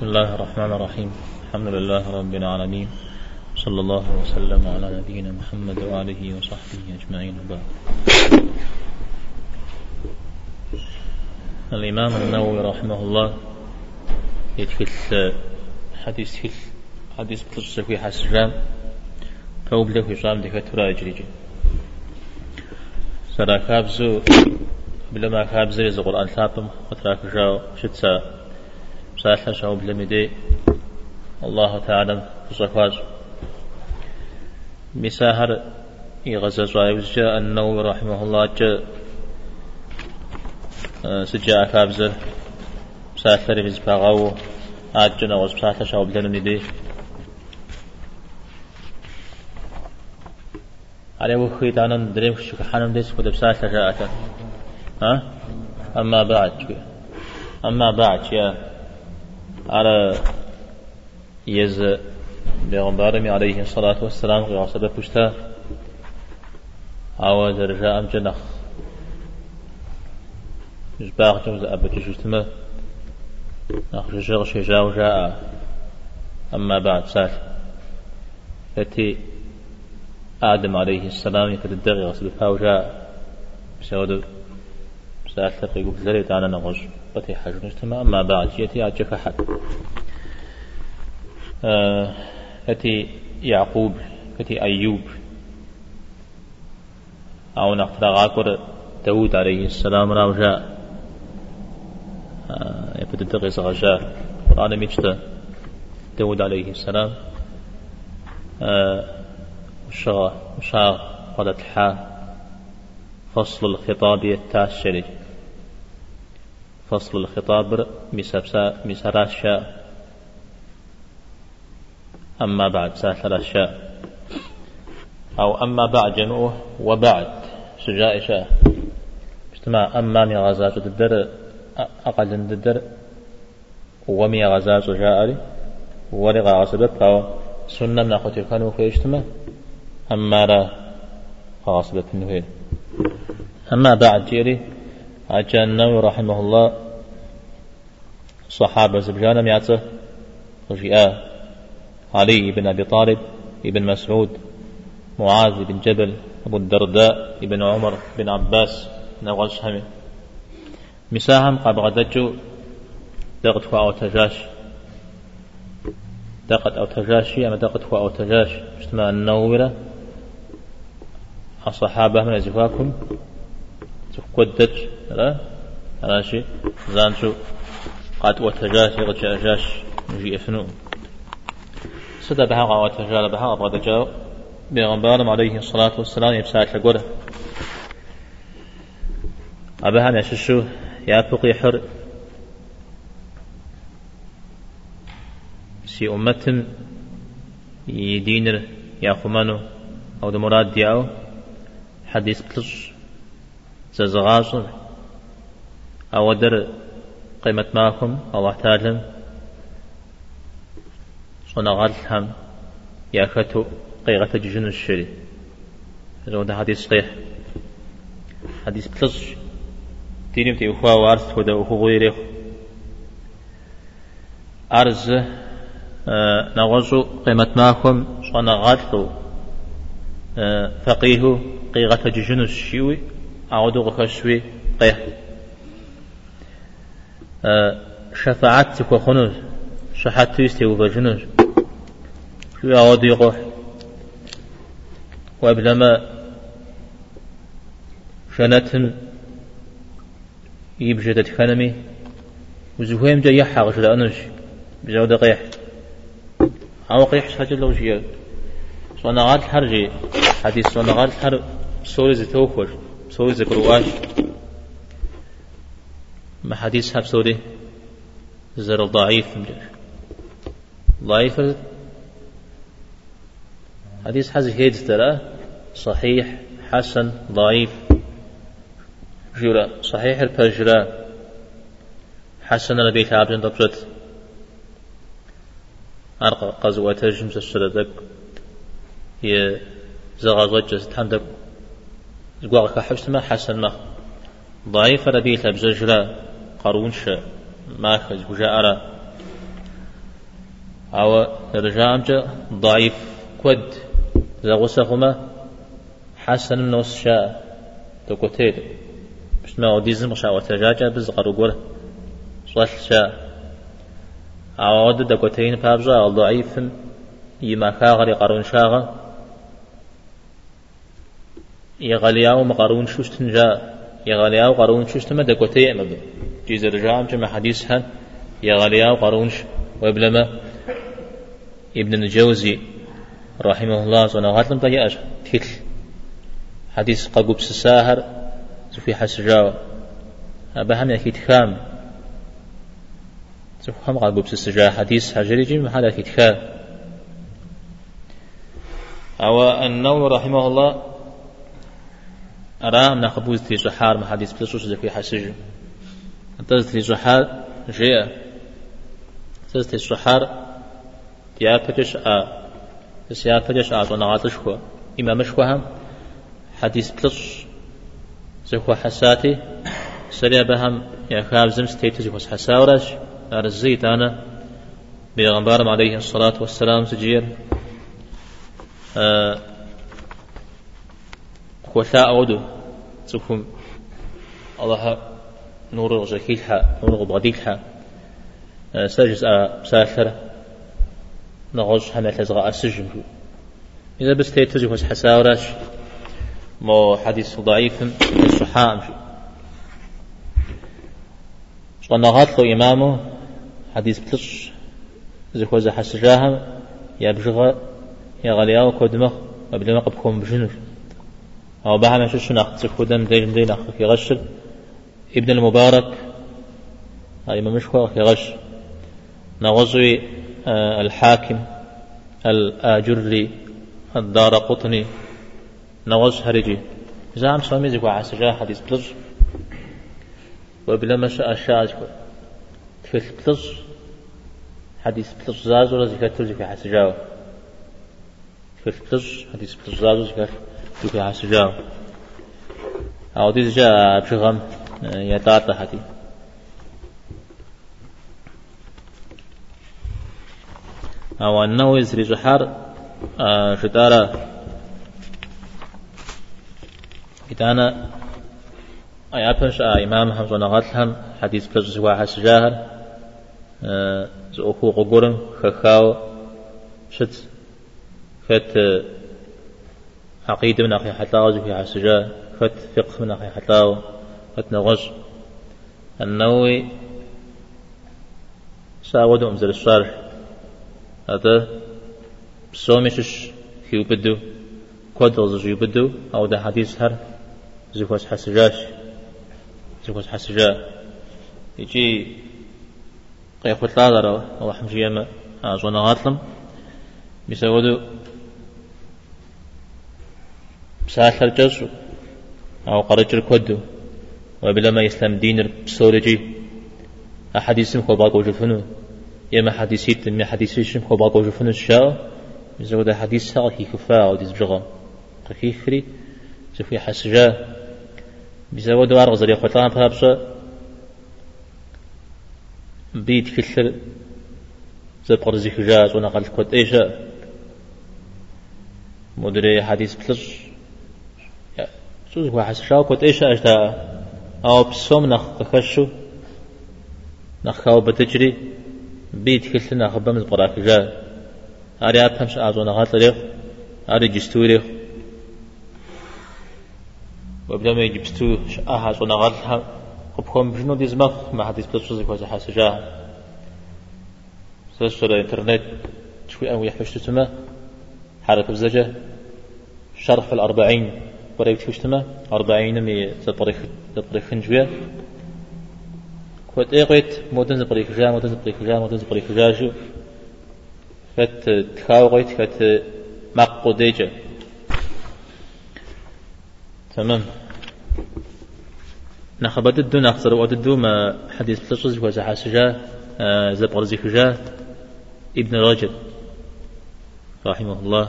بسم الله الرحمن الرحيم. الحمد لله رب العالمين. صلى الله وسلم على نبينا محمد وآله وصحبه أجمعين. وبعد. الإمام النووي رحمه الله يتكل حديث كل حديث بتصف في حسجام فوق له في صام دك تراجري سرا كابزو بلا ما كابزو القرآن ثابم خطراك جاو شتسا سالحة شعوب لمدي الله تعالى صفاج مساهر يغزى صاحب جاء النووي رحمه الله جاء آه، سجاء كابزر. سالحة رمز باغاو آجنا وز سالحة شعوب لمدي على وخي دانا دريم شك حنم ديس بسالحة جاءت ها؟ أما بعد. أما بعد يا. على يز بيغمبارمي عليه الصلاة والسلام غير سبب بشتا أو درجة أم جنخ. جباق جمز أبا جشتما نخ جشغ شجاو جاء. أما بعد سال التي آدم عليه السلام يكد الدغي غسل فاو جاء. بسود سال تقي قبل ذلك أنا نغش بتي حاجة نجتمع أما بعد. يأتي أجف حد. آه أتي يعقوب أتي أيوب. أو نقتل غاكر داود عليه السلام راوجاء آه يبدو دقيس غشاء قرآن مجد داود عليه السلام. آه وشغى وشاغ قدت الحا. فصل الخطاب التاسع فصل الخطاب مسبسا مسراشا أما بعد ساثر الشاء أو أما بعد جمعه وبعد. سجاء شاء اجتماع. أما مي غزاز الدر أقل الدر ومي غزاز جاء ورغا غصبت فهو سنة ناخذ كانوا في اجتماع. أما لا غصبت النهير أما بعد جيري. عجان النووي رحمه الله صحابة زبجانا ميعته وجاء علي بن أبي طالب ابن مسعود معاذ بن جبل أبو الدرداء ابن عمر بن عباس نغل شهمي مساهم قاب غدجو دقت أو تجاش دقت أو تجاشي أما دقت أو تجاش اجتماع النووي الصحابة من أزفاكم تقدج لا راشي؟ زانشو قد وتجاش يرجع جاش نجي افنو سدا بها وتجال بها أبغى جاو بيغمبارم عليه الصلاة والسلام يبساك لقوله أبها نششو يا فقي حر. سي أمة يدينر يا خمانو. أو دمراد دياو. حديث بلش. زغاصر أو در قيمة معكم الله تعالى صنع هم يا ختو قيغة جن الشري هذا حديث صحيح حديث بلص تينم تي أخوة وارث ودا أخوة غيره أرز آه نغزو قيمة غالثو آه فقيه قيغة جن الشيوي أعودو غكشوي قيه آه شفاعتك وخنوز شحات يستي وفجنوز شو أعود يقوح وابلما شنتهم يبجد خنمي وزهوهم جا يحق لأنش بجودة قيح أو قيح شاجة لو جيا صنعات حرجي حديث صنعات حر سوري زتوخر سوري زكرواش ما حديث هب سوري زر ضعيف ضعيف حديث حز هيد ترى. صحيح حسن ضعيف. جرا صحيح الفجرة حسن البيت تعبين ضبطت أرقى قزوة ترجم سردك هي زغاغة جز تحمدك زقواغك حبس ما حسن ما. ضعيف ربيت بزجرة خز بجاء أو رجامج ضعيف كود زغوسهما حسن نوس شاء تكوتيد مش ما وديزم شاء وتجاجا بز قرقور صل شاء أو دكوتين بابجا ضعيف يما كاغري قرون شاغا يغلياو مقارون شوشتن جاء يغلياو قارون شوشتن ما دكوتي أمبو جيز رجام جمع حديثها يغلياو قارونش وبلما ابن الجوزي رحمه الله صلى الله عليه وسلم تكل حديث قبوب سساهر في حسجاو أبهم يكيد خام. هم قبوب سسجا حديث حجري جيم محل يكيد خام. أو النووي رحمه الله أرام نخبوز تي سحار ما حديث بلسوس في حسج أنتظر تي سحار جيا تز تي سحار يا بتش آ. بس يا بتش آ ونغاتش هو إما مش هم حديث بلس زكوا حساتي. سريع بهم. يا خاب زمس تيتز يخص حساورش. أرزيت أنا. بيغمبارم عليه الصلاة والسلام سجير. آه ولا أودو تكون الله نور زكيلها نور غبغديلها آه، سجز بساثر نغوش حمل تزغى السجن. إذا بس تيتزي وش حساوراش. مو حديث ضعيف الصحاء ونغات له إمامه. حديث بلش زكوزة حسجاهم يبجغ يغلياو كودمخ وبلما قبكم بجنوش أو بعد شو شو سكودم دين دين أخ في غش. ابن المبارك. ما مش في غش. نغزوي آه، الحاكم الآجري الدار قطني. نغز هرجي زعم سوامي زكو عسجا حديث بلج وبلا مشاء الشاج في بلج حديث بلج زازو زكو عسجاو في بلج حديث بلج زازو زكتو دوكي حسجاو أو جاء بشغم يتاتا حتي أو أنه يزري جحار شتارا إتانا أي أبنش إمام حمزة نغاتلهم حديث بلجس واحد سجاهر زأخو ققورن خخاو شت فت عقيدة من أخي حتلاو في عسجا فت فقه من أخي حتلاو فت نغش النووي سأود أمزل الشرح. هذا بسومشش في بدو كود غزج يبدو أو ده حديث هر زكوس حسجاش زكوس حسجا يجي قيخوت لا دروا أو حمجيما أزونا غاتلم بيسودو بساحر جسو أو قرجر كودو وبلا ما يسلم دين بسورجي أحاديث خو باقو جفنو يما حديثيت من حديثيش خو باقو جفنو الشاء. زود حديث ساق هي كفا أو ديز بجغا قكيخري زفي حسجا. بزود وارغ زري خطان بابسا. بيت كثر. زبقر زيخجاز ونقل كوت إيشا مدري حديث بلش. سوز واحد شاو كنت إيش أجدا أو بسوم نخ خشو نخاو بتجري بيت كل نخ بمز براك جا أري أبهمش أعزو نغات ريخ أري جستو ريخ وبدا ما يجبستو أها زو نغات لها قبكم بجنو دي زمخ ما حديث بلسوزي كوزي حاسو جا سلسل الانترنت شوي أنو يحفشتو تما حركة بزجة شرح الأربعين بريك شوشتما أربعين مي زبريخ زبريخ خنجوية كوت إيقيت مودن زبريخ جا مودن زبريخ جا مودن زبريخ جا شو. فت تخاوغيت فت مقو ديجا تمام. نخبت الدو نخسر وددو ما حديث بلشز وزع سجا آه، زبر زيخجا ابن رجب رحمه الله.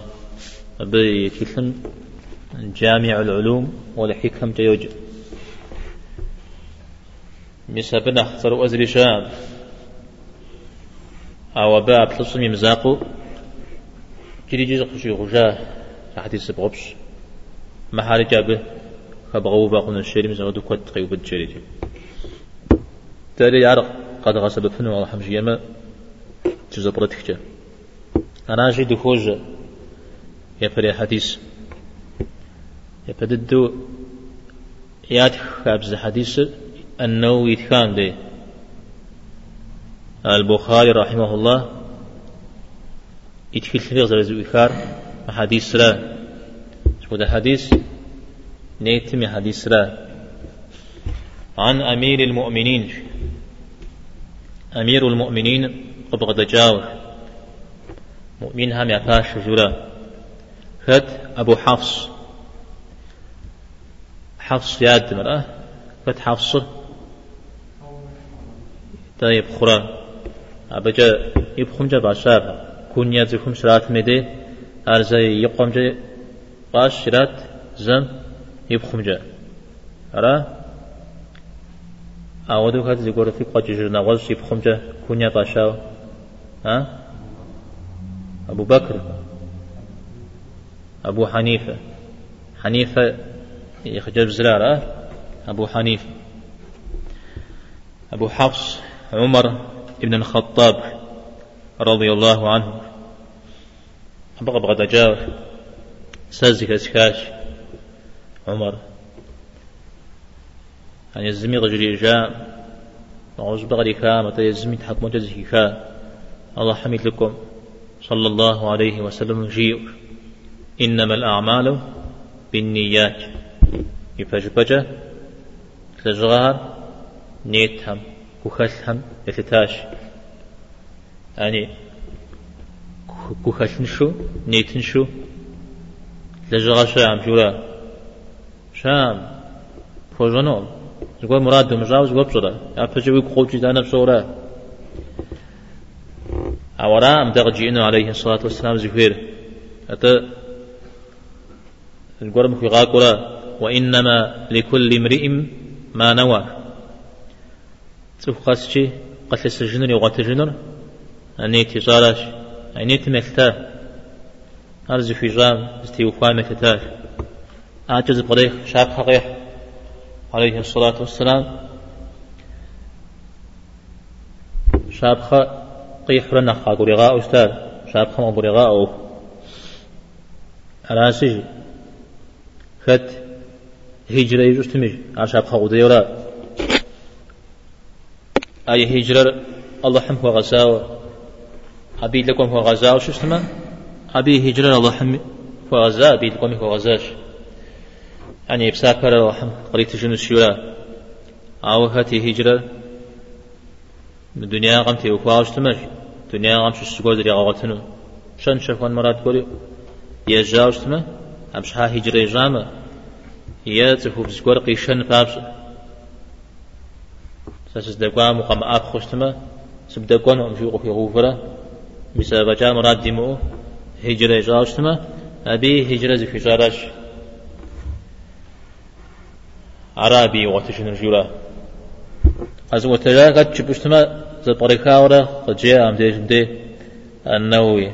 أبي كلهم جامع العلوم والحكم تيوج مسابنا اختر أزري شام أو باع بتصمي مزاقو. جري جيز قشي غجاه حديث بغبش ما حالي جابه. خبغو باقون الشيري مزاقو كوت قيوب الجري تالي يعرق قد غصب فنو الله حمش يما تزبرتك أنا جي دخوج يا فري حديث. يا فددو يات خابز حديث أنه يتخان دي. البخاري رحمه الله يتخل في غزر إخار حديث را. شو ده حديث؟ نيتم حديث را. عن أمير المؤمنين. أمير المؤمنين قبغ جاور مؤمن هم يفاش جرا خد أبو حفص. حفص ياد مرأة خد حفص طيب خرا أبجا يبخم جا باشاب كون يزكم شرات مدي أرزي يقوم جا باش شرات زم يبخم جا. أرى أودو كات زيقول في قاجي جرنا غز يبخم جا كون يا ها؟ أبو بكر. أبو حنيفة. حنيفة يخجل زرارة أبو حنيفة أبو حفص عمر ابن الخطاب رضي الله عنه. أبغى أبغى دجاج سازك أسكاش عمر. يعني الزمي رجلي جاء وعوز بغري كامة يزمي تحط مجزك كا الله حميد لكم. صلى الله عليه وسلم جيء إنما الأعمال بالنيات. يفجبجة تجغار نيتهم كخلهم يتتاش. يعني كخلن شو نيتن شو تجغار شام جورا شام فوجنول زغوا مراد مجاوز زغوا بصرا أفجوي كوجي دانا بصورا أورا أم تغجينا عليه الصلاة والسلام زفير أتا القرم في غاكورا وإنما لكل امرئ ما نوى. تفقس شي؟ قتل السجنر يغت جنر؟ أني تجارش أني تمثتا أرز في جام. استيوفا مثتاش أعجز بريخ شاب خقيح عليه الصلاة والسلام. شاب خ قيح رنا خاقو رغاء أستاذ. شاب خم أبو رغاء على سجي خت هجرة يجوز تمج عشاب خاقو ديولا أي هجرة. الله حم هو غزاو أبي لكم هو غزاو شو اسمه؟ أبي هجرة. الله حم هو غزا أبي لكم هو غزاش يعني بسافر الله حم قريت جنوس شورا. أو هاتي هجرة. الدنيا قمتي وفاوش تمش دنيا غام شو سقول دري غاوتنو شن شفون مراد قولي يا جاوش تما أمش ها هجري جامة. يا تفوف سقول قيشن فابس ساسس دقوا مقام آب خوشتما سبدقون أمشي في غوفرة بسبب جا مراد ديمو هجري جاوش تما أبي هجرة زي في جارش عربي وقتشن الجولا از وتلا قد شبشتما زبركا ورا قجيا أم ديش دي النووي.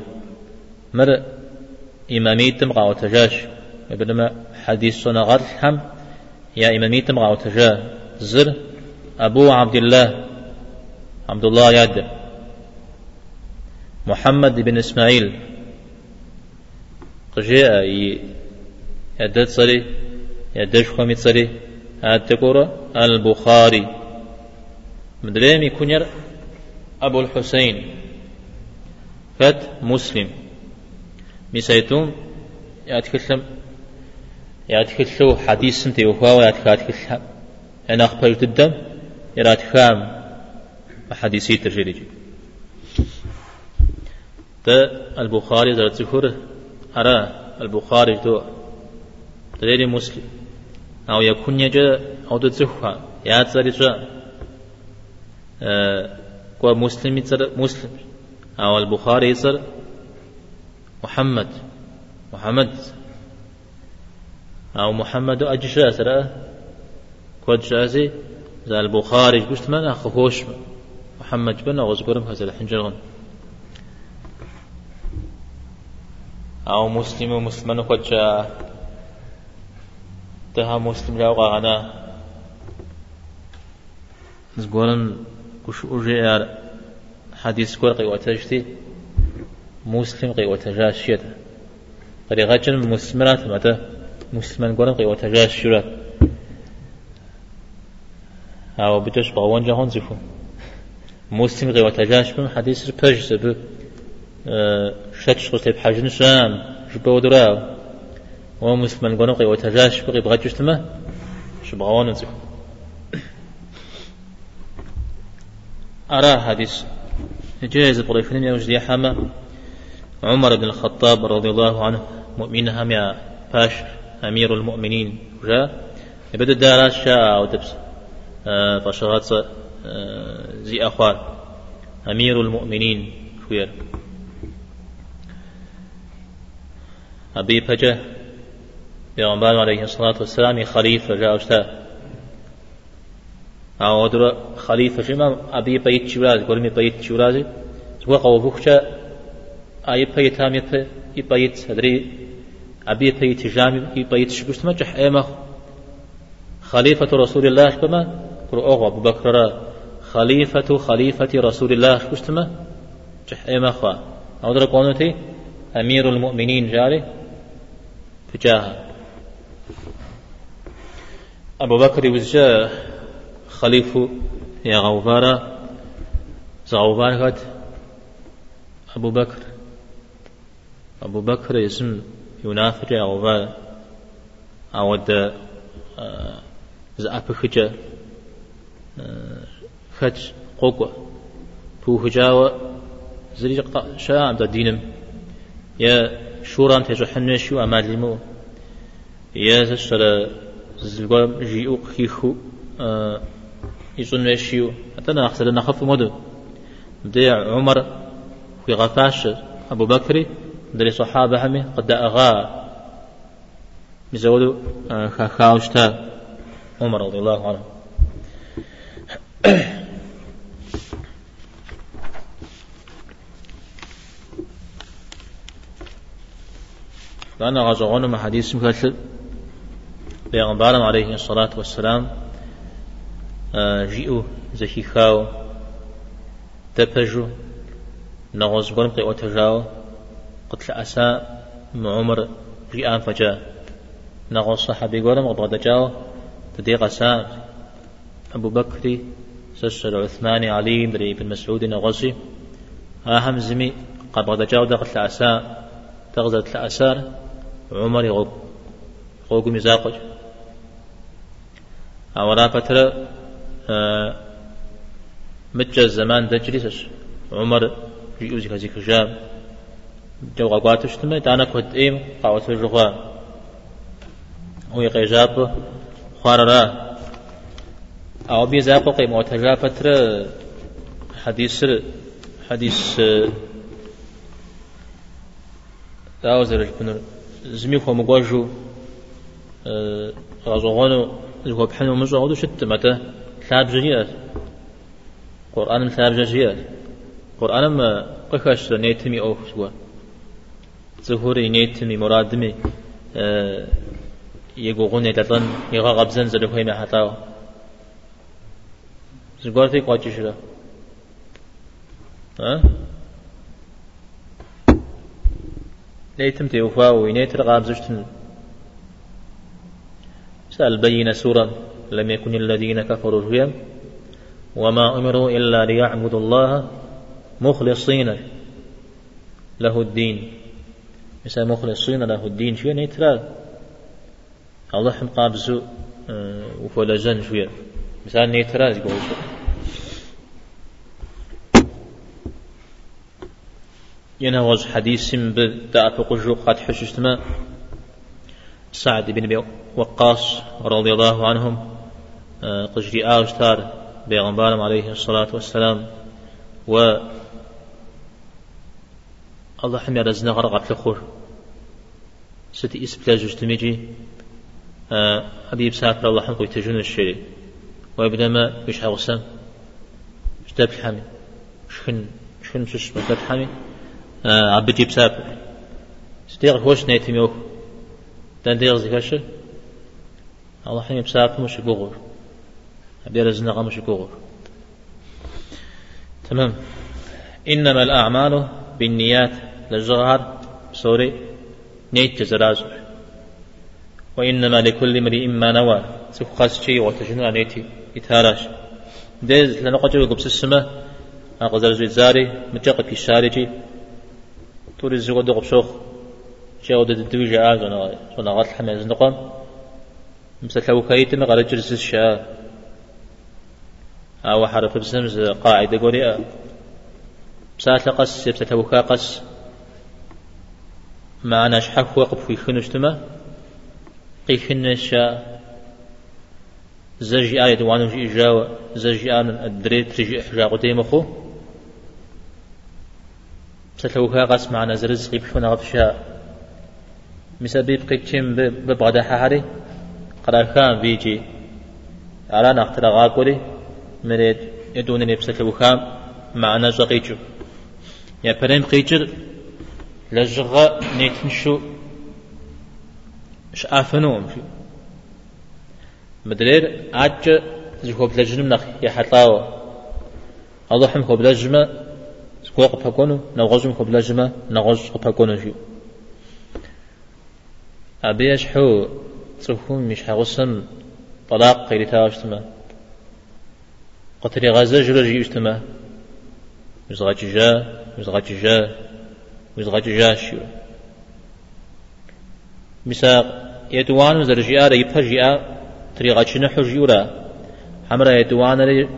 مر إماميتم قاو تجاش ابن ما حديث سنة غرح حم. يا إماميتم قاو تجا زر. أبو عبد الله. عبد الله ياد. محمد بن إسماعيل. قجيا يدد صري. يدش خمي صري. هاتكورا البخاري. مدريمي كنير أبو الحسين. فت مسلم. مسيتم يتكلم يتكلم حديث سنتي وفاوة يتكلم أنا أخبرت الدم يراتكام حديثي ترجيلي تا البخاري ذا تذكر أرى البخاري تو تريد مسلم. أو يكون يجا أو تذكر يا تريد أه كو مسلم يصير مسلم. أو البخاري يصير محمد محمد أو محمد أجي شاسر كود شازي زال البخاري قلت من؟ اخو هوش محمد بن اغزقرم هذا الحنجرون أو مسلم ومسلم قد جاء تها مسلم لا وقع غانا زبورن كش اجيار حديث كور قي وتجتي مسلم قي وتجاشيته قريغة مسلمات متى مسلمان قولن قي وتجاشيت أو بتش بغوان جهان زفو مسلم قي وتجاش حديث ربج سبب شتش قلت بحاجن شام جبو دراو ومسلمان قولن قي وتجاش بغي بغجوش تما شبغوان زفو أرى حديث جايز بريفنين يوجد حما عمر بن الخطاب رضي الله عنه مؤمن هم يا باش أمير المؤمنين. جاء يبدأ دارات شاء أو دبس فشغات آه، آه، زي أخوار أمير المؤمنين. خوير أبي بجة بيغنبال عليه الصلاة والسلام خليفة جاء أشتاء أو أدر خليفة شما أبي بيت شوراز قولي بيت شوراز وقو بخشة أي بيت هم يبيت هدري أبي بيت جامي يبيت شبشت ما جح أيمخ خليفة رسول الله شبما قل أغو أبو بكر خليفة خليفة رسول الله شبشت ما جح أيمخ أو أدر قونتي أمير المؤمنين جاري؟ فجاها أبو بكر وزجاه خليفة يا غوفارة. زغوفارة أبو بكر. أبو بكر اسم ينافر يا غوفارة أود آه، زعب خجا آه، خج قوقة فو خجاوة زريج شاء عبد الدينم يا شورام تجو حنشو أمال لمو يا زشرة زلقوا جيوق خيخو آه يصن وشيو حتى نخسر دري صحابة همي قد أغا مزودو آه، خاوشتا عمر رضي الله عنه. لأن غزوان ما حديث مثل بيغنبارم عليه الصلاة والسلام جيئو زكي خاو تبجو نغوز برم قي وتجاو قتل أساء معمر جيئان فجاء. نغوز صحابي قولم غضغد جاو. تديق أساء أبو بكر سسر عثمان علي دري بن مسعود نغوزي أهم زمي قد جاو دقت أساء تغزت لأسار عمر يغوب غوب مزاقج أورا فترة آه، متجا الزمان دجلسش عمر جيوزي كزي كجاب جو غاقواتش تما دانا كود ايم قاوت الرغوا وي قيجاب خاررا آو بي زاقو قيم وتجا فترة حديث حديث داوزر الكنر زمي خو مغوجو آه، غازوغونو زغو بحنو مزغو شت متى ثاب جهيات قرآن ثاب جهيات قرآن ما قخش نيتمي أو سوا زهوري نيتمي مرادمي أه يقوغون يتطن يغا غبزن زلوكي ما حتاو زغور في قواتي شرا ها؟ نيتم تيوفاو نيتر غابزشتن سأل بين سورة لم يكن الذين كفروا جيم وما أمروا إلا ليعبدوا الله مخلصين له الدين مثل مخلصين له الدين شوية نيترا الله حم قابزو آه، وفلزن شوية مثال نيترا يقول ينهوز حديث بدأ فقجو قد حششتما سعد بن وقاص رضي الله عنهم قجري آوشتار بيغنبارم عليه الصلاة والسلام. و الله حمي رزنا غرقت لخور ستي اسبلا جوجتميجي أبي بسافر الله حمقو يتجون الشري ويبدا ما مش حغسم مش داب الحمي شخن شخن داب الحمي عبدي بسافر ستيغ هوش نيتي ميوك دان ديغ زكاش الله حين بساعة مش يقوغر أبير الزنغة مش يقوغر تمام. إنما الأعمال بالنيات للجغار سوري نيت جزرازر وإنما لكل امرئ ما نوى. سوف خاص شيء وتجنو نيتي. يتهاراش ديز لنقجو قبس السماء أقدر زوي زاري متجق في الشارجي توري زوغ دو قبشوخ جاو دو دوي جاء. زونا غات الحمي زنقم مثل لو كايتم غير جلس الشاء. أو حرف بسمز قاعدة قولي بسات لقس يبسات لو قس معنا شحف وقف في خنشتما قيخنش زجي آية وانو جي جاو زجي آن الدري ترجي إحجا قديم خو ستلوها قس معنا زرز قيبشونا غفشا مسبب قيبشم ببغدا حاري قرار كان فيجي على نختر غاقولي. مريد يدونني بستلوها معنا زقيجو. يا بريم قيجر لجغا نيتنشو شافنوم شو مدرير عج زخوب لجنم نخ يحطاو الله حم خوب لجمة سكوق بكونو نغزم خوب لجمة نغز بكونو شو أبيش حو تفهم مش حغسم طلاق قيل تاوشتما قتري غزة جرى جيوشتما مش غاجي جا مش غاجي جا مش غاجي جا شو مساق يدوان زرجيا ريبها جيا طريقة شنو حجيورا حمرا يدوانا لي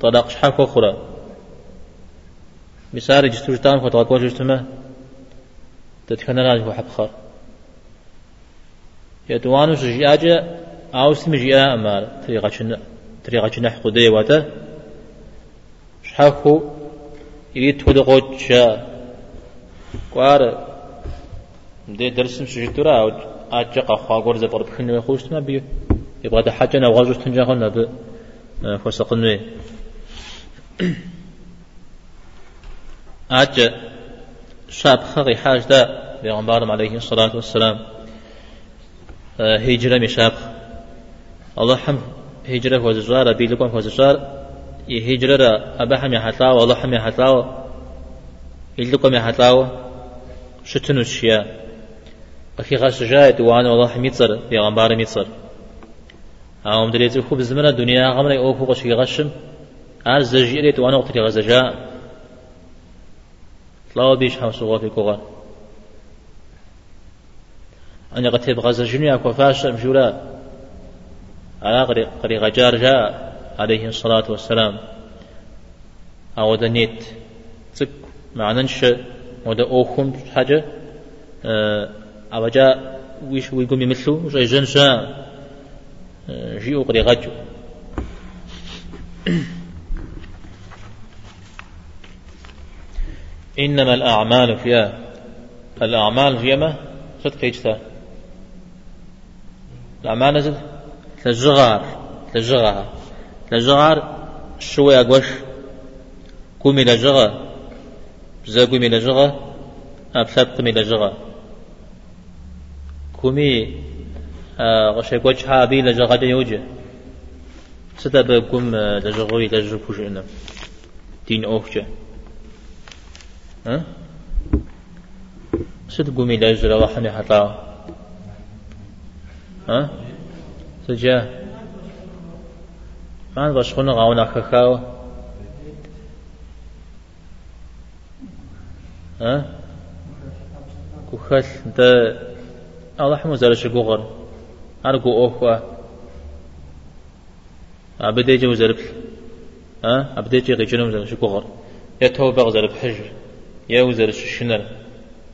طلاق شحاك أخرى مسار جستوجتان فتوى جستما تتكنا لاجه حبخر يدوانو سجياجة أو سمجيا أمال طريقة شنو طريقة شنو حقودي واتا شحاكو يريد تودقوت شا قوار دي درسم سجدتورا أو أجاق أخوة غرزة بربخن ويخوشتما بيو يبغى حاجة نوغاجو تنجاهو نب فسقنوي أج شاب خغي حاج دا بيغمبارم عليه الصلاة والسلام هجرة مشاب الله حم هجرة وزجار بيلكم وزجار يهجرة أبا حم يحتاو والله حم يحتاو يلكم يحتاو شتنو الشيا أخي غاش جايت وأنا والله حم يتصر بيغمبارم يتصر أو دريت خوب زمن الدنيا غمر أو فوق شيء غشم. أر زجيرت وأنا وقت غزجا طلعوا بيش حوسوا في كوغان أنا قتب غزجني أكو فاش مجولا على قري غجار جاء عليه الصلاة والسلام. أو دنيت. تك. معنى نش ودا أوخم حاجة؟ أو جاء ويش ويقوم يمثلوا؟ جاي جنشا جيو قري غجو إنما الأعمال فيها. الأعمال فيما صدق كيجتا الأعمال نزل؟ تجغار تجغار تجغار شوي أقوش كومي لجغا بزا كومي لجغا أبسط كومي لجغا كومي غشي قوش حابي لجغد يوجه ستا بكم لجغوي لجغو جئنا دين أوفجة ها؟ ستا قومي لجغ وحني حطا. ها؟ سجا. ما نبغاش خونا غاونا خخاو. ها? كوخل انت الله حمو زالش قوغر أرجو أخوة أبدي جو زرب ها? أبدي جو غيجنم زرب شكوغر يا توبة زرب حجر يا وزرب شنر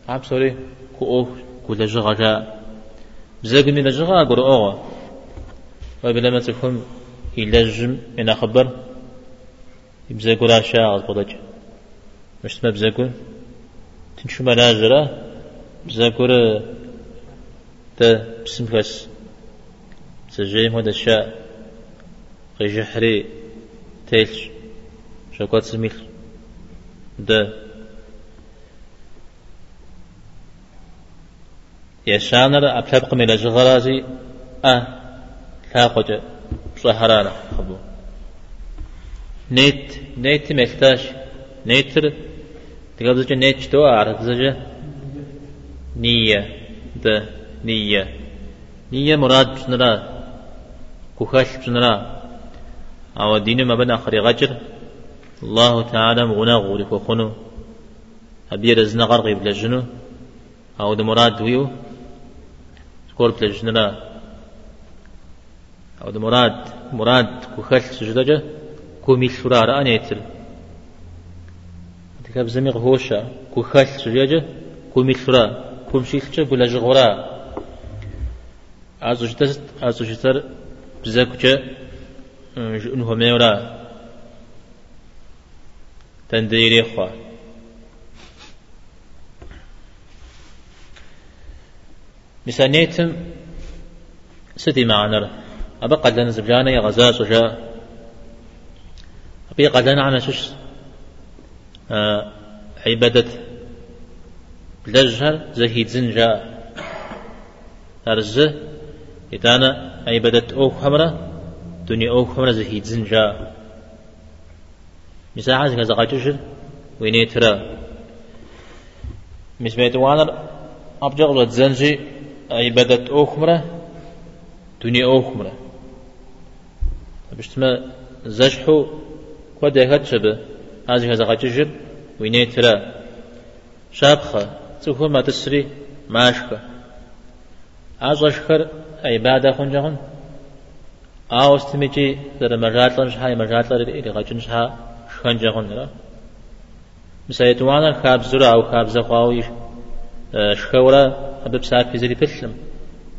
عب سوري كو أخ كو لجغا جاء بزاق من لجغا أقول أغا وبلا ما تكون يلجم من أخبر بزاقو لا شاء قدج مش ما بزاقو تنشو مناجرة بزاقو تا بسم فاس سجيم هذا الشاء غيجحري تيلش شاكوات سميل دا. يشانر أبتبق من الجغرازي أه لاقج صهرانا خبو. نيت نيت مفتاش نيتر. تقول زوجة نيت شتو أعرف زوجة نية ده نية نية مراد بسنرا كوخاش بسنرا أو دين ما بنا آخر غجر الله تعالى مغنى غورك وخنو أبي رزنا غرقي بلجنو أو ده مراد ويو تقول بلجنرا أو ده مراد مراد كوخاش سجدجة كومي سرارة أنيتر تكاب زميغ هوشا كوخاش سجدجة كومي سرارة كوم شيخشة بلا جغورا أزوجتر أزوجتر بزاكوشة جنه ميورا. تنديري خوا مسانيتم ستي معنا أبقى لنا زبجانا يا غزاة سجاء أبقى لنا عنا شش عبادة لجهر زهيد زنجا أرزه إتانا عبادة أو خمرة دنيا أو خمرة زهيد زنجا مساحة زنجا زغاجوشر ويني ترى. مسميت وأنا أبجغ لو تزنجي عبادة أو خمرة دنيا أو خمرة. بشتما زجحو قد هذه زغاجوشر ويني ترى شابخة تكون ما تسري ماشكة أشخر عبادة خنجهن ذر مجال لنش هاي مجال لري غجنش ها خنجهن را مسايتوانا خاب زرا أو خاب زقاوي شخورا أبب سافي زري بسلم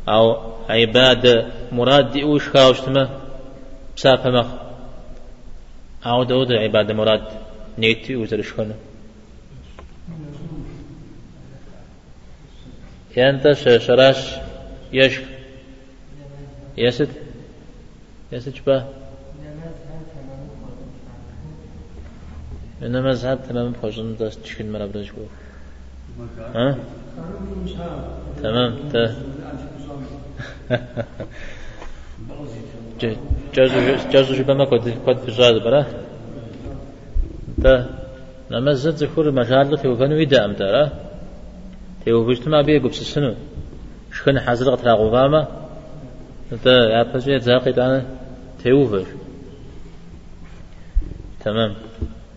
أو عبادة مراد دي وش خاوشتما بسافة مخ أو دود عبادة مراد. نیتی گزارش کنه یانتا شرش یش یست یست چی با من مذهب تمام پاشن داشت چکن مرا برش گفت تمام تا جزوش بما ما کدی في الزاد برا تا نمزت زخور مشاعر في وكانوا يدعم ترى تيو بجتمع بيه قبس السنو شكن حزر قطرا غفاما تا يا بجي زاقي تانا تيو تمام.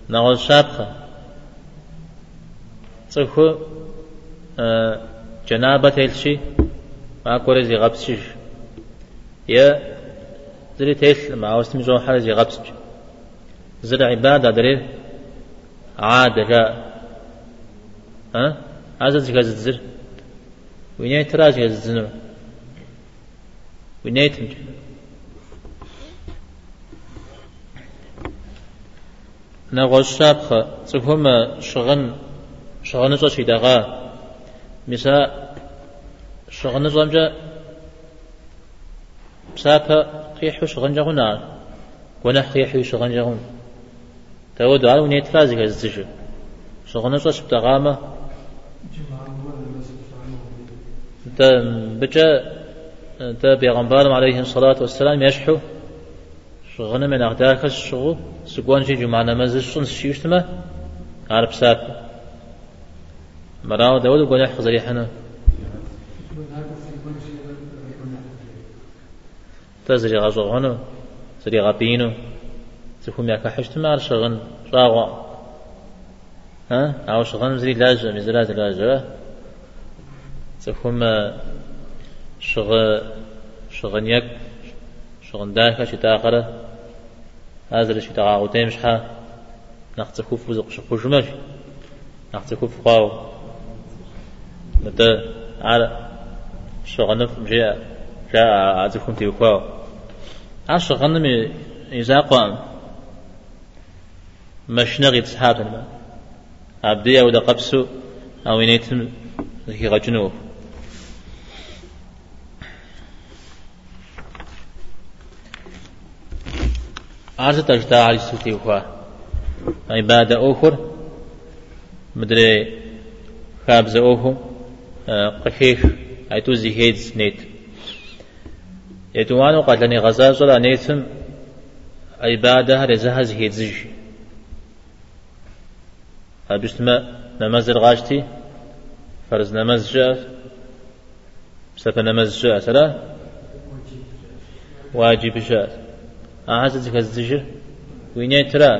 نغل شابخة تخو آه جنابة تلشي ما كوري زي غبسش يا زري تيل ما وستم جو حال زي غبسش زري عبادة دري عادة ها؟ هذا زي زر ويني تراج زنر ويني تنج نغوش شابخ تفهم شغن. شغن زو شي دغا مسا شغن زو امجا. بسابا قيحو شغن جغنا ونح قيحو شغن جغن تو دعا وني تراج زر شغن زو شبتغامه تا بجا تا بيغمبار عليه الصلاة والسلام يشحو شغنا من أغداك الشغو سقوان شي جمعنا نماز الشن شيوشتما عرب ساك مراو داود وقول يحفظ ريحنا تزري غزغنو زري غبينو تكون ياك حشتما على شغن راغوا ها؟ أو شغن زري لاجة مزلاز لاجة تكون شغ شغنيك شغن داك شي تاخره هذا اللي شي تاغو تيمش حا نقص كوف وزق شقو جمش نقص كوف قاو متى على شغنف جاء جاء عزكم عاش شغنم يزاقوا مشنغي تسحابنا عبدي أو دقبسو أو ينيتم ذكي غجنوب عرض تجتا على سوتي وخا عبادة أخر مدري خابز أوهو قحيش أيتو زيهيدز نيت يتوانو قال غزا صلا نيتم عبادة رزها زيهيدزج هبشتما نماز الغاشتي فرز نماز جاء سفر نماز جاء سلا؟ واجب جاء أعزز كزجر وين ترى؟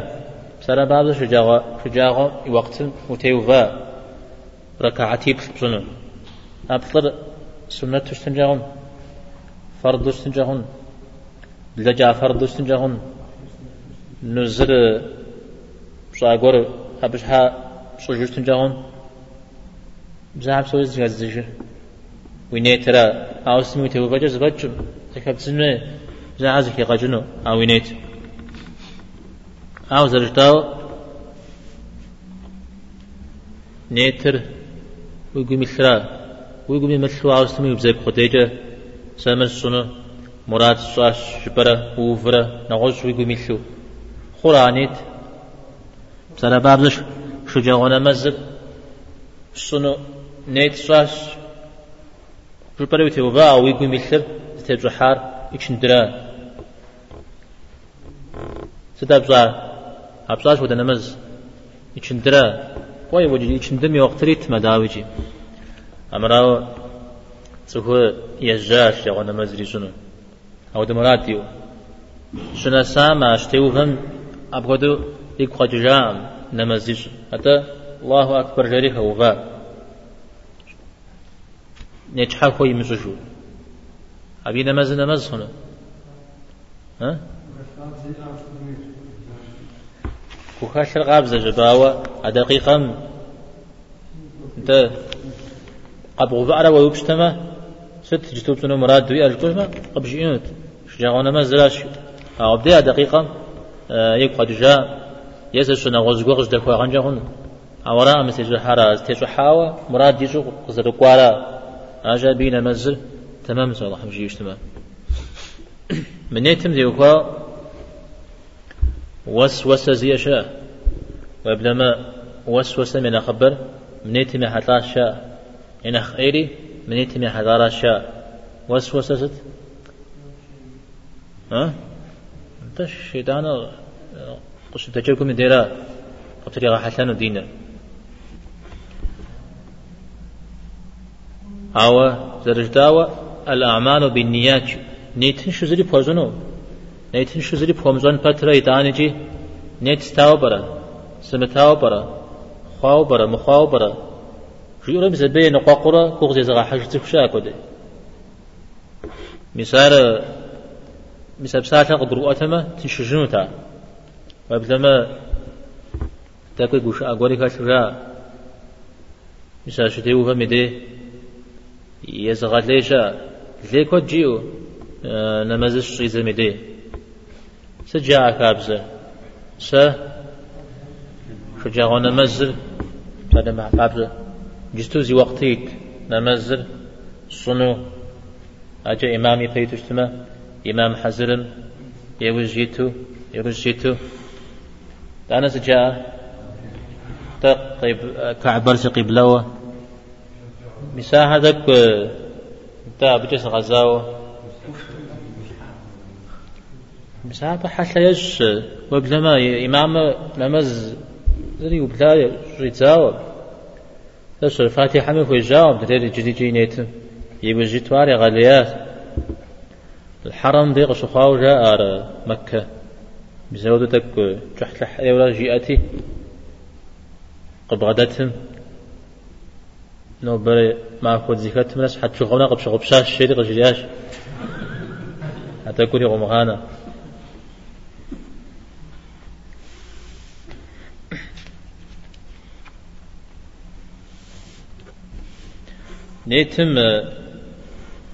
سلا بعض شجاعة شجاعة وقت متوفى ركعتي بسنة أبطل سنة تستنجاهم فرض تستنجاهم لجا فرض تستنجاهم نزر شاغور أبش ها شجور تستنجاهم بزعب سوي زجاجر وين ترى أوسمي توفى جز غجم ذكرت سنة زعازك يقجنو أو وينيت أو زرجتاو نيتر ويقول مثلا ويقول مثلا عاوزتمي بزيب خديجة سامر السنة مراد الصاش جبرة وفرة نغوش ويقول مثلو خورانيت بسالة بابزش شجاعونا مزب السنة نيت صاش جبرة وتوبا ويقول مثل تتجحار يكشندرا ستابزار أبزاش ودنمز يكشندرا وي وجدي يكشندم يوقتريت مداوجي أمراو تسوه يجاش يغنى مزري شنو أو دمراتيو. شنا ساما اشتيوهم جام نمزيش حتى الله أكبر جريها وفا نجحا خوي مشجو أبي نمز نمز هنا. ها؟ وخاش الغابزة جباوة أدقيقا أنت قبغ بعرا ويبشتما. ست جتوب سنو مراد دوي الكوشما قبش إنت شجاعونا ما زلاش أو بدي دقيقة يبقى جا يسر شنا غزغوغ دكوا غنجا أورا مسج حارا تيشو حاوة مراد ديشو قزر قوارا أجا بينا مزل تمام سؤال الله مجي يجتمع من يتم ذي وسوسة زي شاء وابلما وسوسة من أخبر من يتم حتى شاء إن خيري من يتم حضارة شاء وسوسة ها انت الشيطان قش تجيكم من ديرا؟ قبتري حسن دينا أو زرجداوة الأعمال بالنيات. نيتن شزري بوزنو؟ نيتن شزري بومزون باترا يدانجي نيت ستاو برا سمتاو برا خواو برا مخواو برا. جيرو بزبي نقاقرا كوغ زيزغا حاجة خشا كودي مسار مساب ساعة قدرو أتما تنشجنو تا وابلما تاكي قوش أقوري كاشرا مسار شتيو فمدي يزغليشا ليكو جيو نمازش شيزة مدي سجاع كابزة س شجاع نمزل هذا مع كابزة جستو زي وقتيت نمزل صنو. أجا إمامي قيت اجتماع إمام حزرم. يوجيتو يوجيتو أنا سجاع طيب كعبر سقي بلوه مساحة ذاك تا بجس غزاوة مساحة حتى يش وبلما إمام نمز ذري وبلا ريتاوة تش الفاتحة من في جاوب تريد جدي جينيت يبي جيتواري غاليات. الحرم ديق شخاو جاء مكة. بزودتك جحت لحيولا جيئتي قبغدتهم نو بري ما خود زكاة مناس حتى شو غونا قبش غبشاش شيري قجرياش حتى كوني غمغانا نيتم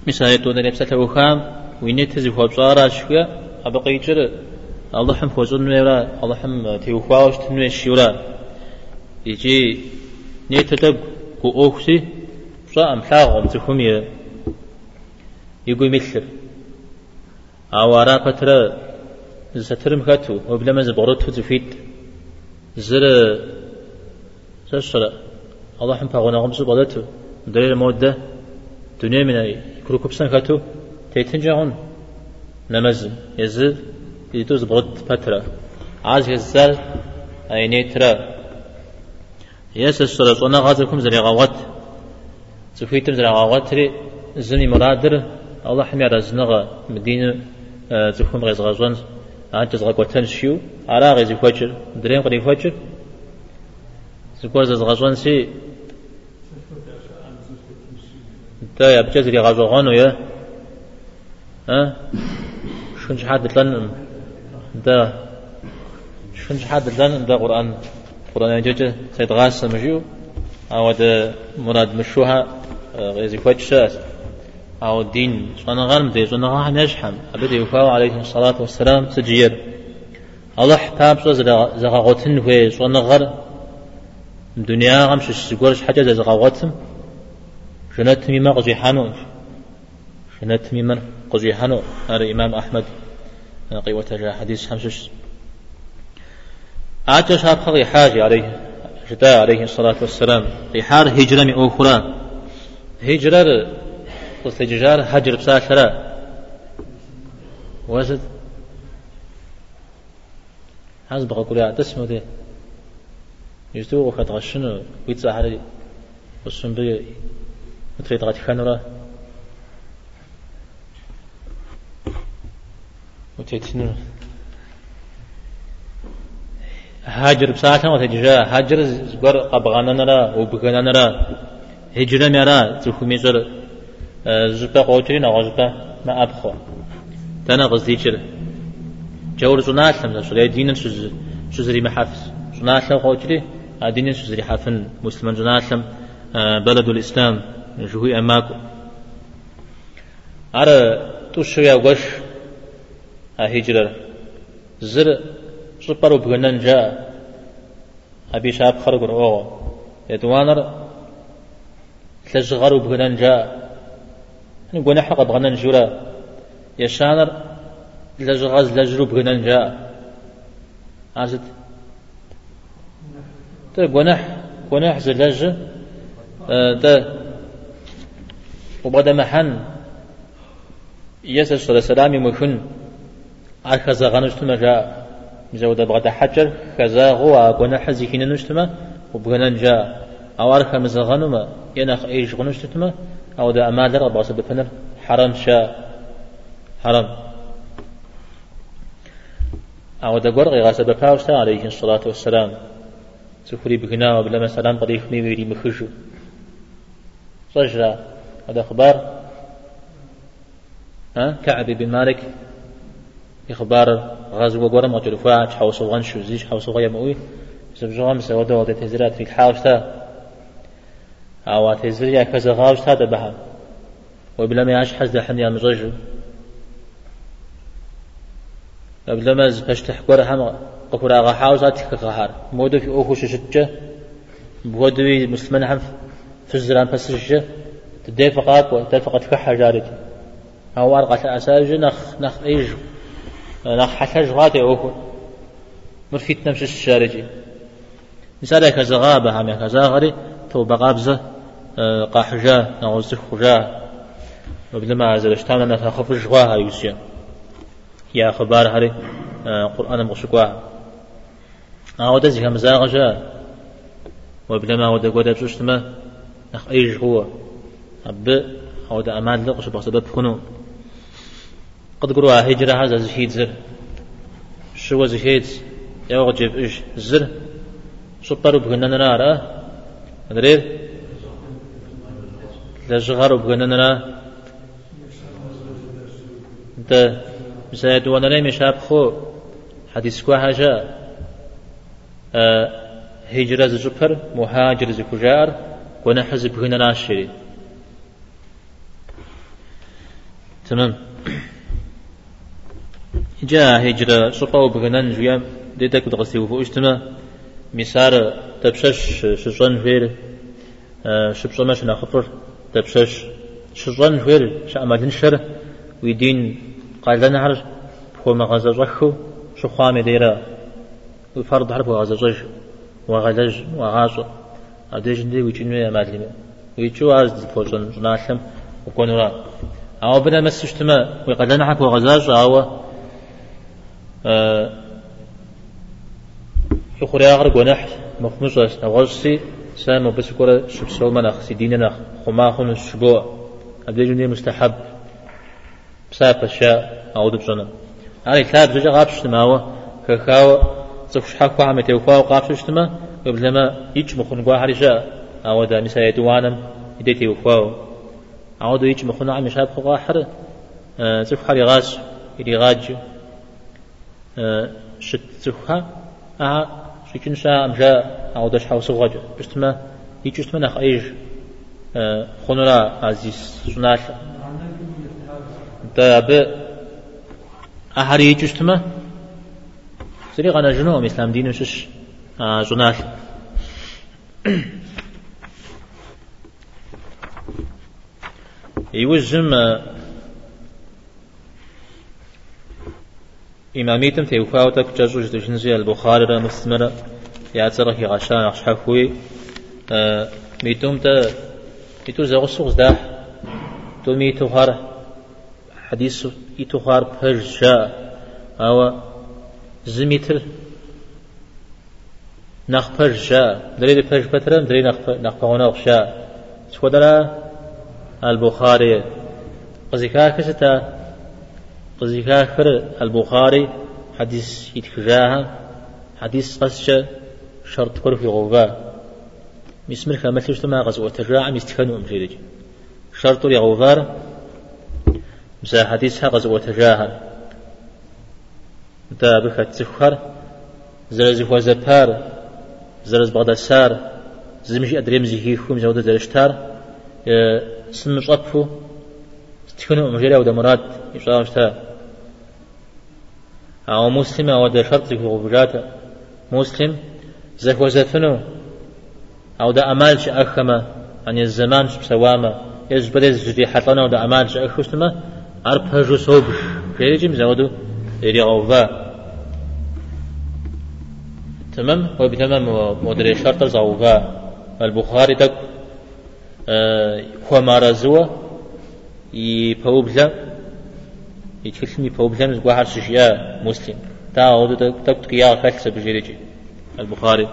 مثال تون نفسه وخام وينيت زي هو بصارا شوية أبقى يجر الله حم فوزون نورا الله حم تيوخواش تنوي شيورا يجي نيت تب كو أوكسي شا أمحاغ أمتكم يقول مثل أوارا فترة زترم خاتو وبلما زبغرتو تفيد زر زر الله حم فاغونا غمسو بغدتو دليل المودة دنيا من كروكوبسن كاتو تيتنجاون نمز يزل يدوز بغد فترة. عاز يزال أيني ترى. يس السورة صنع غازكم زري غوات زفيتم زري غوات زني مرادر. الله حمي رزنغ مدينة زخم غيز غزوان أنت زغوتن شيو. على غيز فجر درين قري فجر زكوز غزوان سي. تا يا بجزري غزوان ويا ها شنش حد لن دا شنش حد لن دا قرآن. قرآن جوجة سيد غاس مجيو. أو دا مراد مشوها غيزي فوتش أو الدين صنع غرم دي صنع نجحم. أبدا يفاو عليه الصلاة والسلام سجير. الله حباب صوز زغاغوتن هو صنع غر دنيا غمش سيقولش حاجة زغاغوتم شنت مما قضي حانوش شنت مما قضي حانو هذا إمام أحمد. قيوة جاء حديث حمشش آتش هابخ حاجة عليه جدا عليه الصلاة والسلام. حار هجرة من أخرى. هجرة قلت ججار هجر بساشرة وزد. هاز بقى قولي تسمو دي يجدو وقت غشنو ويتسا حالي وصن بي متريد غاتي خانورا وتيتنو هاجر بساعة وتججا هاجر زبر قبغانا نرى وبغانا نرى هجرة مرا تخمي زر زبا قوترين أو زبا ما أبخو تانا غزيجر جور زنات لم سوري دين سوز سوزري محافظ. زنات لم قوتري. دين سوزري حافن مسلمان زنات لم. بلد الإسلام. جهوي أماكو أرى توشيا وش هجرة زر شبرو بغنن جاء أبي شاب خرج أو يدوانر تلجغرو بغنن جاء نقول حق بغنن جورا يشانر لجغاز لجرو بغنن جاء عزت طيب ونح ونح زلج ده وبعد محن يسر صلى الله عليه وسلم مخن أرخز غنشتما جاء مزود بغدا حجر خزا غوا غنا حزي كنا نشتما وبغنا جاء أو أرخ مزغنما ينخ إيش غنشتما أو دا أمادر أبغى بفنر حرم شاء حرم أو دا قرغي غاسة بفاوستا عليه الصلاة والسلام سخري بغنا وبلما سلام طريق ميري مخشو صجرا هذا خبر ها كعب بن مالك إخبار غزو وقرم وتلفاع حوصو غنشو زيش حوصو غيا مؤوي سبجوا مسا ودو ودي تزرات في الحاوشتا أو تزريا كذا غاوشتا دبها وبلا ما يعيش حز دحنيا مزوجو قبل ما زبش تحقر هم قفر أغا حاوزا تكقهار مودو في أوخو ششتجة بودوي مسلمان هم في الزران بسشجة تدي فقط وتفقط كحة أو أرقى أساج نخ نخ إيج غاتي أوخو مرفيت نمشي الشارجي. مثال كذا غابة هم كذا غري تو بغابزة قاحجا نغوز خجا. وبلما عزل اشتامنا نتخف جواها يوسيا يا خبار هري قرآن مغشقوا. أو دزي هم زاغجا. وبلما ودا قودا بشتما نخ أي جوا أب أو دا أمان لقش بسبب كنو. قد قروا هجرة هذا زهيد زر. شو زهيد؟ يوغجب إيش؟ زر. سبرو بغنن نارا أدرير لجغارو بغنن نارا أنت مساعد وأنا لي مشاب خو. حديث كوا حاجة. أه هجرة زجبر مهاجر زكجار وأنا حزب هنا ناشري. تمام. جاء هجرة سقوا بغنان جويا ديتك بتغسي وفو اجتما مسار تبشش شجن فير شبشما شنا خفر تبشش شجن فير شعمل شر ويدين قال لنا عرج بخو جخو شو خامي ديرا وفرض حرف وغزا جج وغلج وغاص أديش ندي ويجنو يا مالي ويجو عز فوزن جناشم وكونورا أو بنا مسشتما ويقدنا حك وغزاج أو أه يخري أغرق ونح مخمش نغشسي سام بس كورة شبسول مناخ سيديننا خماخن الشبوع أبدي مستحب. بساب الشاء أو دبجنا على كتاب زوجة غابش تماوة كخاو زوجش حكوا عم يتوفاو قابش تما قبلما يج مخن قوا حرشاء أو دا نساء يدوانم يدي توفاو. أو دا يج مخن عم يشاب خوا حر زوج حري غاش يدي غاج. شت زوجها أه شكين شاء أم جاء أو داش حوس غاج بستما يج بستما نخ أيج خنورا عزيز سنال تابع أحري جستما سري غنا جنو إسلام دين وشش جنال يوجم إماميتم تيوفاوتك جاجوج دجنزي البخاري مسلم يا ترى غشان أخشحكوي ميتوم تا ميتو زغسوغ زداح تو ميتو هار حديث يتخار برجا أو زميتر نخ برجا دري برج بترم دري نخ بغنا غشا تقدر البخاري. قزيكا كستا قزيكا كر البخاري حديث يتكجاها حديث قسش شرط كر في غوغا مسمر خمسة اجتماع غزوة تجاع مستخنو أمجيرج شرط يغوغار مسا حديث حق وتجاهل دا بخت زخر زرز وزبار زرز بغدا سار زمشي أدريم زهي خوم زودة زرشتار سمش أطفو تكونوا مجرى ودا مراد يشاوشتا أو مسلم أو دا شرط زكو غبجاتا مسلم زك وزفنو أو دا أمالش أخما عن الزمان بسوامة يزبرز جدي حطنا ودا أمالش أخشتما أربهجو صوبش. فيرجم زودو؟ يريغوفا تمام؟ وبتمام مدري شرط زوفا البخاري تك آه هو مارزوا يبوبلا يتكلم يبوبلا مزقوا حرش شيا مسلم تا ودو تك تكيا خلص بجريجي البخاري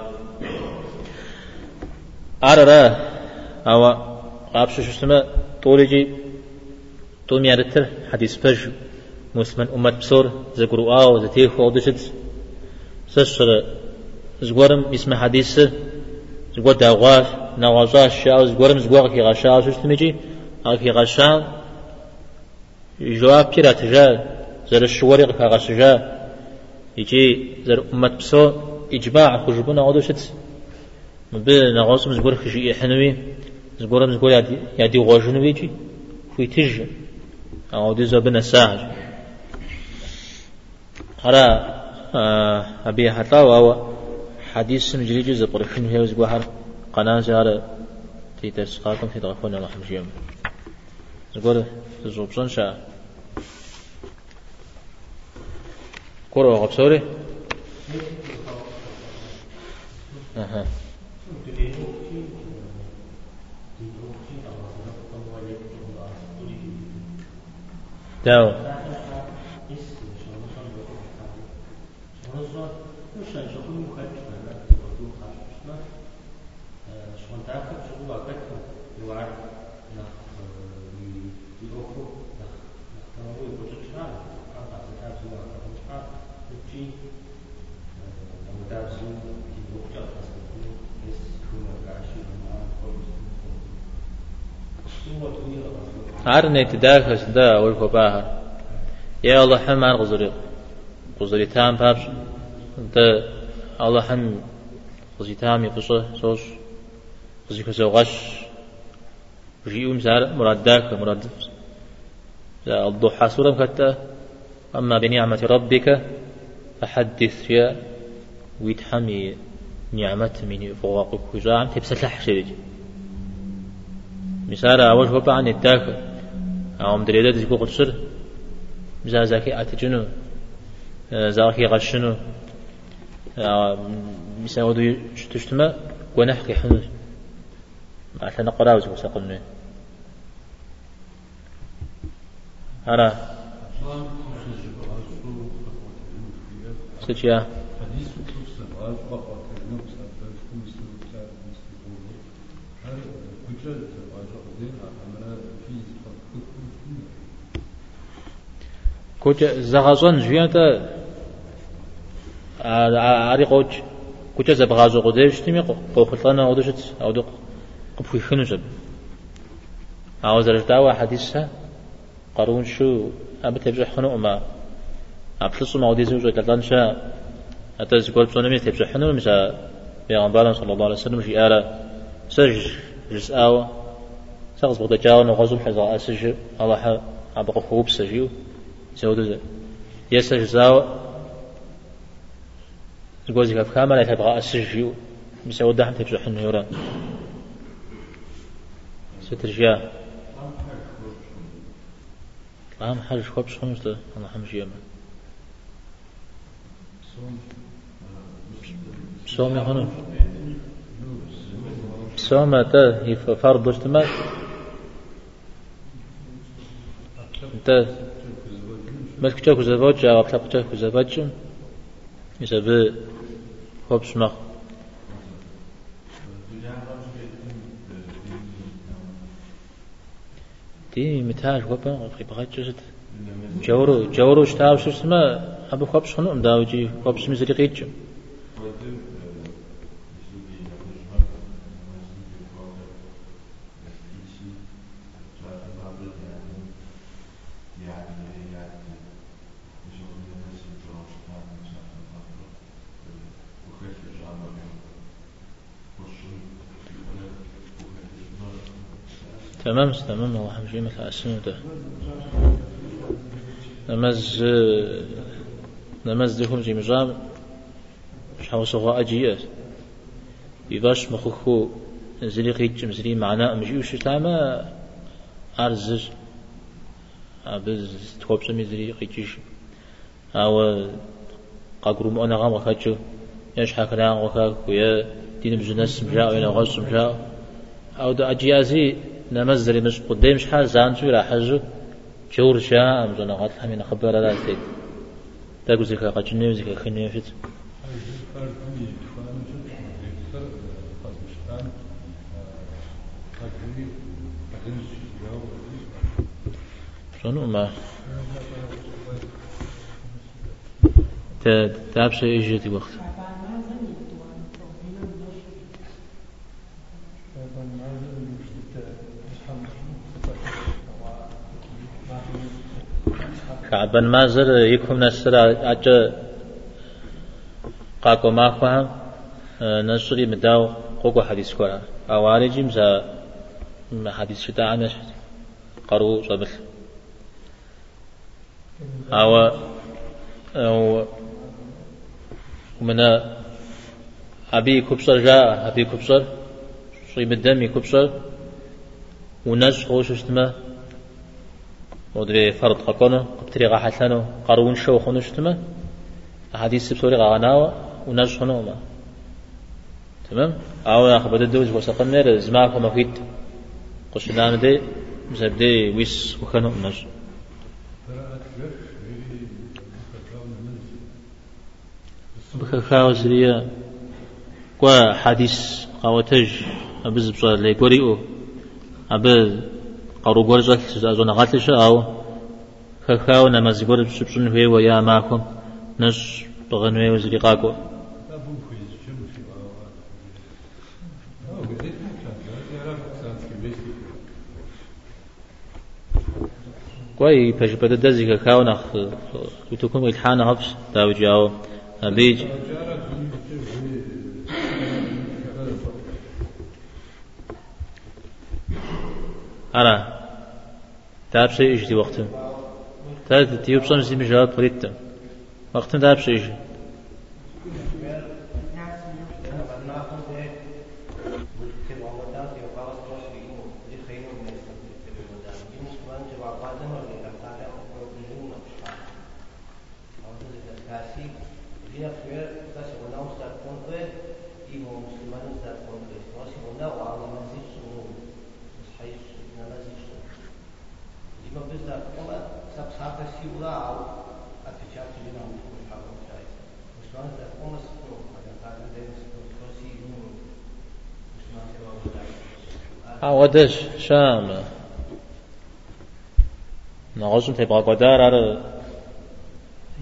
أرى أو قابش شو اسمه طولجي توم يارتر حديث بج مسلم أمة بصور زقروا آو زتيه وضشت سشر زقورم اسم حديث زقور داغواش نواجاش شاو زقورم زقور كي غشاو شو تمجي كي غشاو جواب كيرا تجا زر الشوري كا غشجا يجي زر أمة بصور إجماع خجبنا وضشت مبين نغوصم زقور خشي حنوي زقورم زقور يدي غوجنوي جي تجي أو دي زبنا ساهج هرا آه، أبي حتى وهو حديث مجري كورو غبصوري أها داو عارني تداخل دا والكو باهر يا الله حم عن غزري. غزري تام بابش. أنت الله حم غزري تام يقصه صوش. غزري كسو غش. جيوم سار مراد داك مراد الضحى سورة مكتا أما بنعمة ربك فحدث يا ويتحمي نعمة من فوقك وجاعم تبسلح شريج مثال أول هو عن الداخل أو دريدة تقول قصر مثال زاكي أتجنو. زاكي غشنو. مثال ودو تشتما ونحكي حنو. عشان نقرأ وزي وساقلنا سجيا كوجا زغازون جويانتا عاري قوج كوجا زبغازو قديش تيمي؟ قوخلطانا ودشت أو دق قبخي خنجب أو زرجتاوا حديثها قارون شو أبى تبجح خنو ما أبلصو ما وديزو جو تلتان شا أتز قول بسونا مي تبجح خنو مسا بيغمبالا صلى الله عليه وسلم شي آلا سج جس آوا سغز بغدا جاوا نغزو حزا أسج الله حا أبقى خوب سجيو. سودو يسج زاوا زقوزي كاف كامل يتبغى أسجيو مسا ودا حم تبجح خنو يورا سترجاه أهم حاجة شواب شخمسة أنا حمش يما سوم يا صوم سوم انت فرض اجتماع انت ملك تاكو زواج او اطلق تاكو زواج اذا ب خوب شمخ دي متاج وبا غيبغات جزت جورو جورو شتاو شو اسمه أبو خبش خنو مداوجي خبش مزري قيتش تمام تمام الله حمشي مثل السنة ده نمز نمز دهم جي مجام مش حوص غا أجيات يباش مخخو زلي قيتش مزلي معنا مجيو شتاما أرزج أبز توب سمي زلي قيتش أو قاقرو مؤنا غام وخاتشو يش حكنا وخاك ويا دين بجنس مجاء وينا غص مجاء أو دا أجيازي نمزري مش قدام شحال زانتو إلى حجو جور شاء أم زنا قاتل حمين خبر لا تيت تاكو زكا قاتشني زكا خني فيت. شنو ما تابش يجي وقت. كعبن ما زر يكون نسر أجا قاكو ما فهم نسري مداو قوكو حديث كورا أواري جيمزا حديث شتا عنش قرو صبل أو أو من أبي كبصر جاء أبي كبصر شي مدامي كبصر وناس خوش اشتما ودري فرض قكونه قبتري غا حسنو قرون شو خنشتما حديث سبسوري غاناو وناس خنوما تمام؟ أو يا خبر الدوز وسقنا زما فما فيت. قشنا دي مزبدي ويس وخنو ناس. بخاو زريا قوا حديث قوتج أبز بصار لي قريئو أبز قرو غرزل زون غاتش أو. خخاو نماز غور بسبسن هي ويا ماكم نش بغنوي وزري قاكو كوي باش بدا دزي خخاو نخ تكون الحان هفس داو جاو بيج أنا تعب شيء يجي وقت تعب تيوب صن زي مجال بريت وقت تعب شيء يجي عودش شام. نغزم تبغى قدار على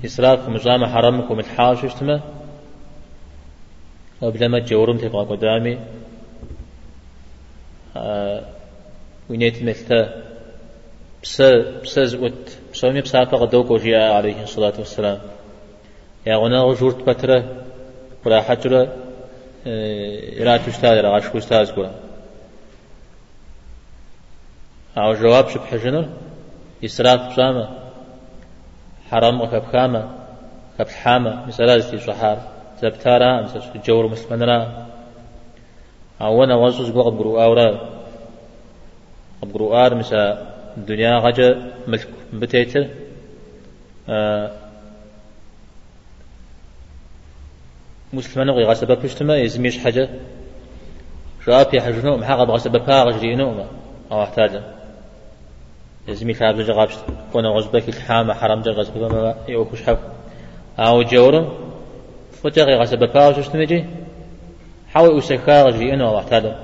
إسراف مجامع حرمكم الحاش اشتما وبلما جورم تبغى قدامي. آه وينيت مثل بس بس زوت بسومي بسافة غدوك وجاء عليه الصلاة والسلام. يا غنا غجورت بترة ولا حجرة إلى تشتاز إلى عشق أستاذ كوا أو جواب شب حجنر إسراف بسامة حرام وكبخامة كبحامة مثلا زي صحار زبتارا مثلا جور مسلمنا أو أنا وزوز أورا برو أر مثلا الدنيا غجا ملك بتيتر مسلمان غي سبب بشتما يزميش حاجة شاب يحجنو محاقب غسببها غجرينو أو احتاجه يزمي خاب جا غابش كون غزبك الحامة حرام جا غزبك ما يوكش حف أو جورم فتغي غسبب باوش اشتمجي حاول أسكا غجي أنا واحتاجه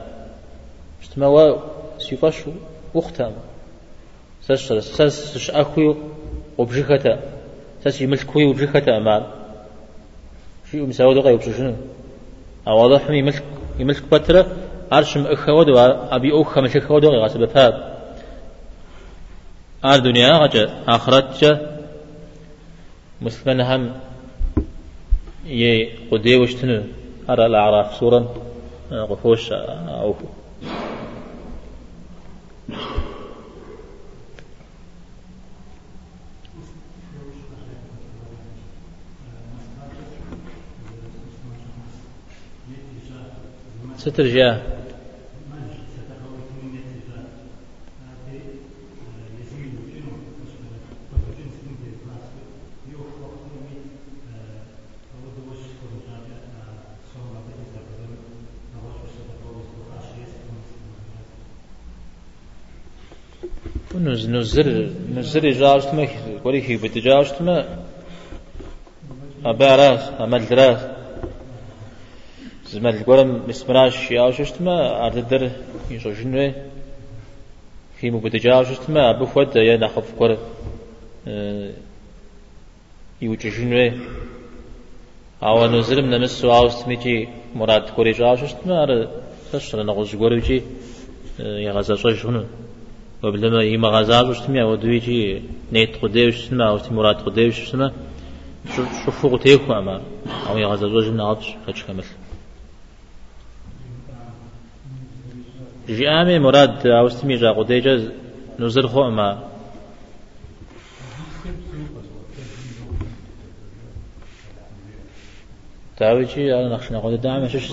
اشتما و سيفاش وقتها سس سس أخوي وبجكتا سس يملكوي وبجكتا أمال شيء مساوي دقي وبشنو أو واضح مي ملك يملك بترة عرش أخوة أبي أخ ملك أخوة دقي غاسب باب آر دنيا غجا آخرت جا مسلمان هم يه قدي وشتنو أرى الأعراف سورة غفوش أو سترجع نزل نزل جاوشتما ولي هي بتجاوشتما أباراس أمل دراس زمان القرم مسمراش ياوشتما أرددر يشو جنوي في مبتجاوشتما أبو فود يا نخف قر يوجي جنوي أو نزل من مس واوستميجي مراد كوري جاوشتما أر تشر نغز قريجي يغزا شنو وبلما يما غزاز وشتما ودويجي نيت قديوش سما أو مراد قديوش سما شوفوا تيكو أما أو يغزا زوج نعطش كتش كمل جامي مراد أوستمي جا قديجة نزل خو أما. تعويجي على نخشنا قد دعم شش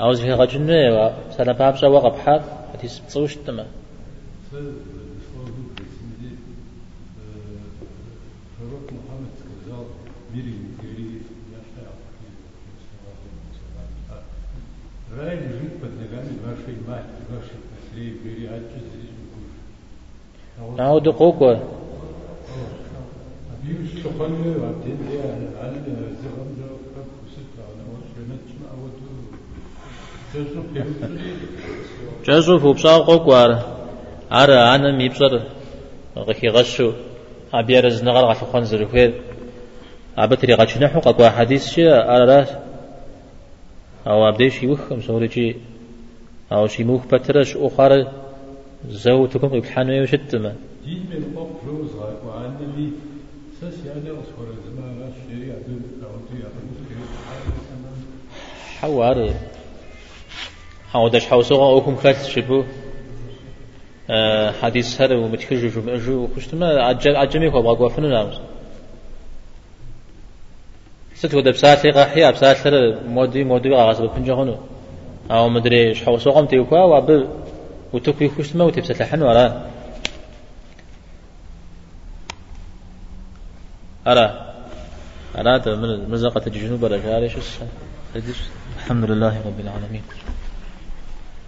عاوز في غجنة سنة بابسا وقب حال حديث بتصوش تما نعود قوكو جزو فوبسا قوكوار أرى أنا ميبصر غكي غشو أبيرز نغر غشو خنزر خير أبتري غشو نحو قوا حديث شيء أرى راس أو أبديش يوخم سوري أو شي موخ بترش أخر زوجتكم يبحانوا يشتما دين من قب فلوس زمان الشريعة حوار أو دش حوسوغا أوكم خلت شبو آه، حديث هر ومتكجج ومأجو وخشتما عجمي هو بغوا فنو نامس ست ودا بساعة لغا حيا بساعة لغا مودي مودي غاز بفنجا هنو أو مدري شحو سوغم تيوكوا واب وتكوي خشتما وتبسات لحن ورا أرى أرى من مزقة الجنوب رجالي شو الحمد لله رب العالمين.